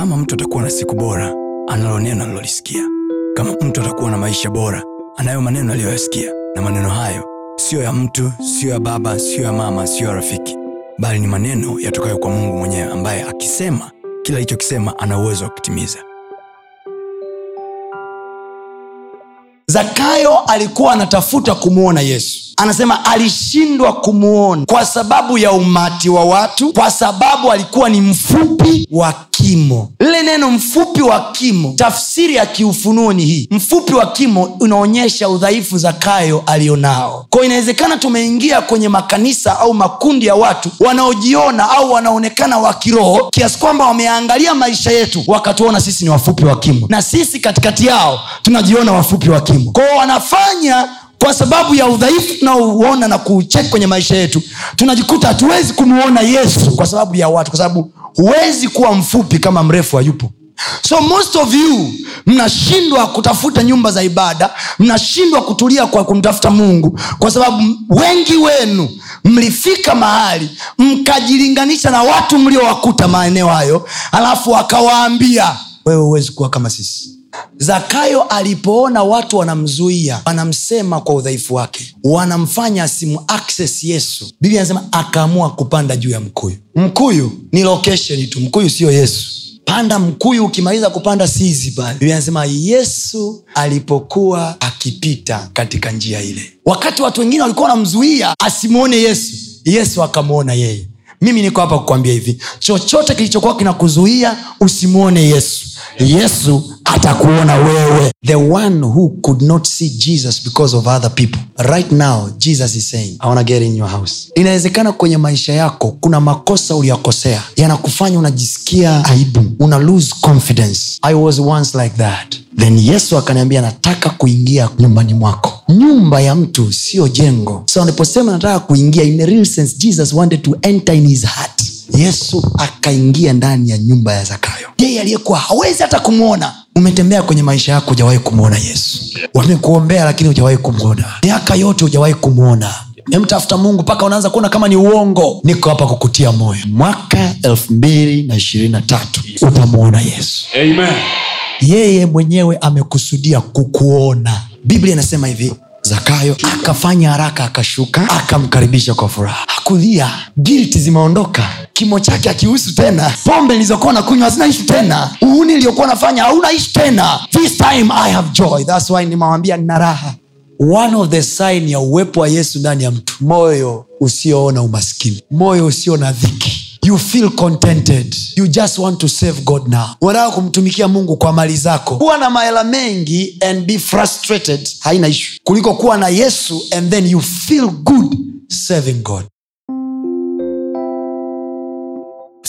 kama mtu atakuwa na siku bora analo neno alilolisikia kama mtu atakuwa na maisha bora anayo maneno aliyoyasikia. Na maneno hayo siyo ya mtu siyo ya baba siyo ya mama siyo ya rafiki. Bali ni maneno yatokayo kwa mungu mwenyewe ambaye akisema kila alichokisema ana uwezo wa kutimiza. Zakayo alikuwa anatafuta kumwona yesu. Anasema alishindwa kumwona kwa sababu ya umati wa watu kwa sababu alikuwa ni mfupi wa kimo. Lile neno mfupi wa kimo tafsiri ya kiufunuo ni hii. Mfupi wa kimo unaonyesha udhaifu zakayo alionao. Kwao inawezekana tumeingia kwenye makanisa au makundi ya watu wanaojiona au wanaonekana wa kiroho kiasi kwamba wameangalia maisha yetu wakatuona sisi ni wafupi wa kimo. Na sisi katikati yao tunajiona wafupi wa kimo. Kwao wanafanya kwa sababu ya udhaifu tunaouona na kuucheki kwenye maisha yetu tunajikuta hatuwezi kumuona yesu kwa sababu ya watu kwa sababu huwezi kuwa mfupi kama mrefu hayupo. So most of you mnashindwa kutafuta nyumba za ibada mnashindwa kutulia kwa kumtafuta mungu kwa sababu wengi wenu mlifika mahali mkajilinganisha na watu mliowakuta maeneo hayo alafu akawaambia wewe huwezi kuwa kama sisi zakayo alipoona watu wanamzuia wanamsema kwa udhaifu wake. Wanamfanya asimu access yesu. Biblia anasema akaamua kupanda juu ya mkuyu. Mkuyu ni location tu. Mkuyu sio yesu. Panda mkuyu ukimaliza kupanda sizi pale. Anasema yesu alipokuwa akipita katika njia ile. Wakati watu wengine walikuwa wanamzuia asimwone yesu. Yesu akamwona yeye. Mimi niko hapa kukwambia hivi chochote kilichokuwa kinakuzuia usimwone yesu. Yesu atakuona wewe. The one who could not see jesus because of other people. Right now jesus is saying i wanna get in your house. Inawezekana kwenye maisha yako kuna makosa uliyokosea. Yanakufanya unajisikia aibu. Una lose confidence. I was once like that. Then yesu akaniambia nataka kuingia nyumbani mwako. Nyumba ya mtu siyo jengo. So aliposema nataka kuingia in a real sense jesus wanted to enter in his heart. Yesu akaingia ndani ya nyumba ya zakayo. Yeye aliyekuwa hawezi hata kumwona umetembea kwenye maisha yako hujawahi kumwona yesu. Wamekuombea lakini hujawahi kumwona miaka yote hujawahi kumwona memtafuta mungu mpaka unaanza kuona kama ni uongo. Niko hapa kukutia moyo. Mwaka elfu mbili na ishirini na tatu utamwona yesu. Amen. yeye mwenyewe amekusudia kukuona. Biblia inasema hivi zakayo akafanya haraka akashuka akamkaribisha kwa furaha. Hakulia gilti zimeondoka kimo chake akihusu tena. Pombe nilizokuwa na kunywa hazina ishu tena. Uhuni iliyokuwa nafanya hauna tena. This time i have joy. Thats why nimewambia nina raha. One of the sign ya uwepo wa yesu ndani ya mtu moyo usioona umaskini moyo usio na dhiki. You feel contented. You just want to save god now. Unataka kumtumikia mungu kwa mali zako. Kuwa na mahela mengi and be frustrated haina ishu kuliko kuwa na yesu and then you feel good serving god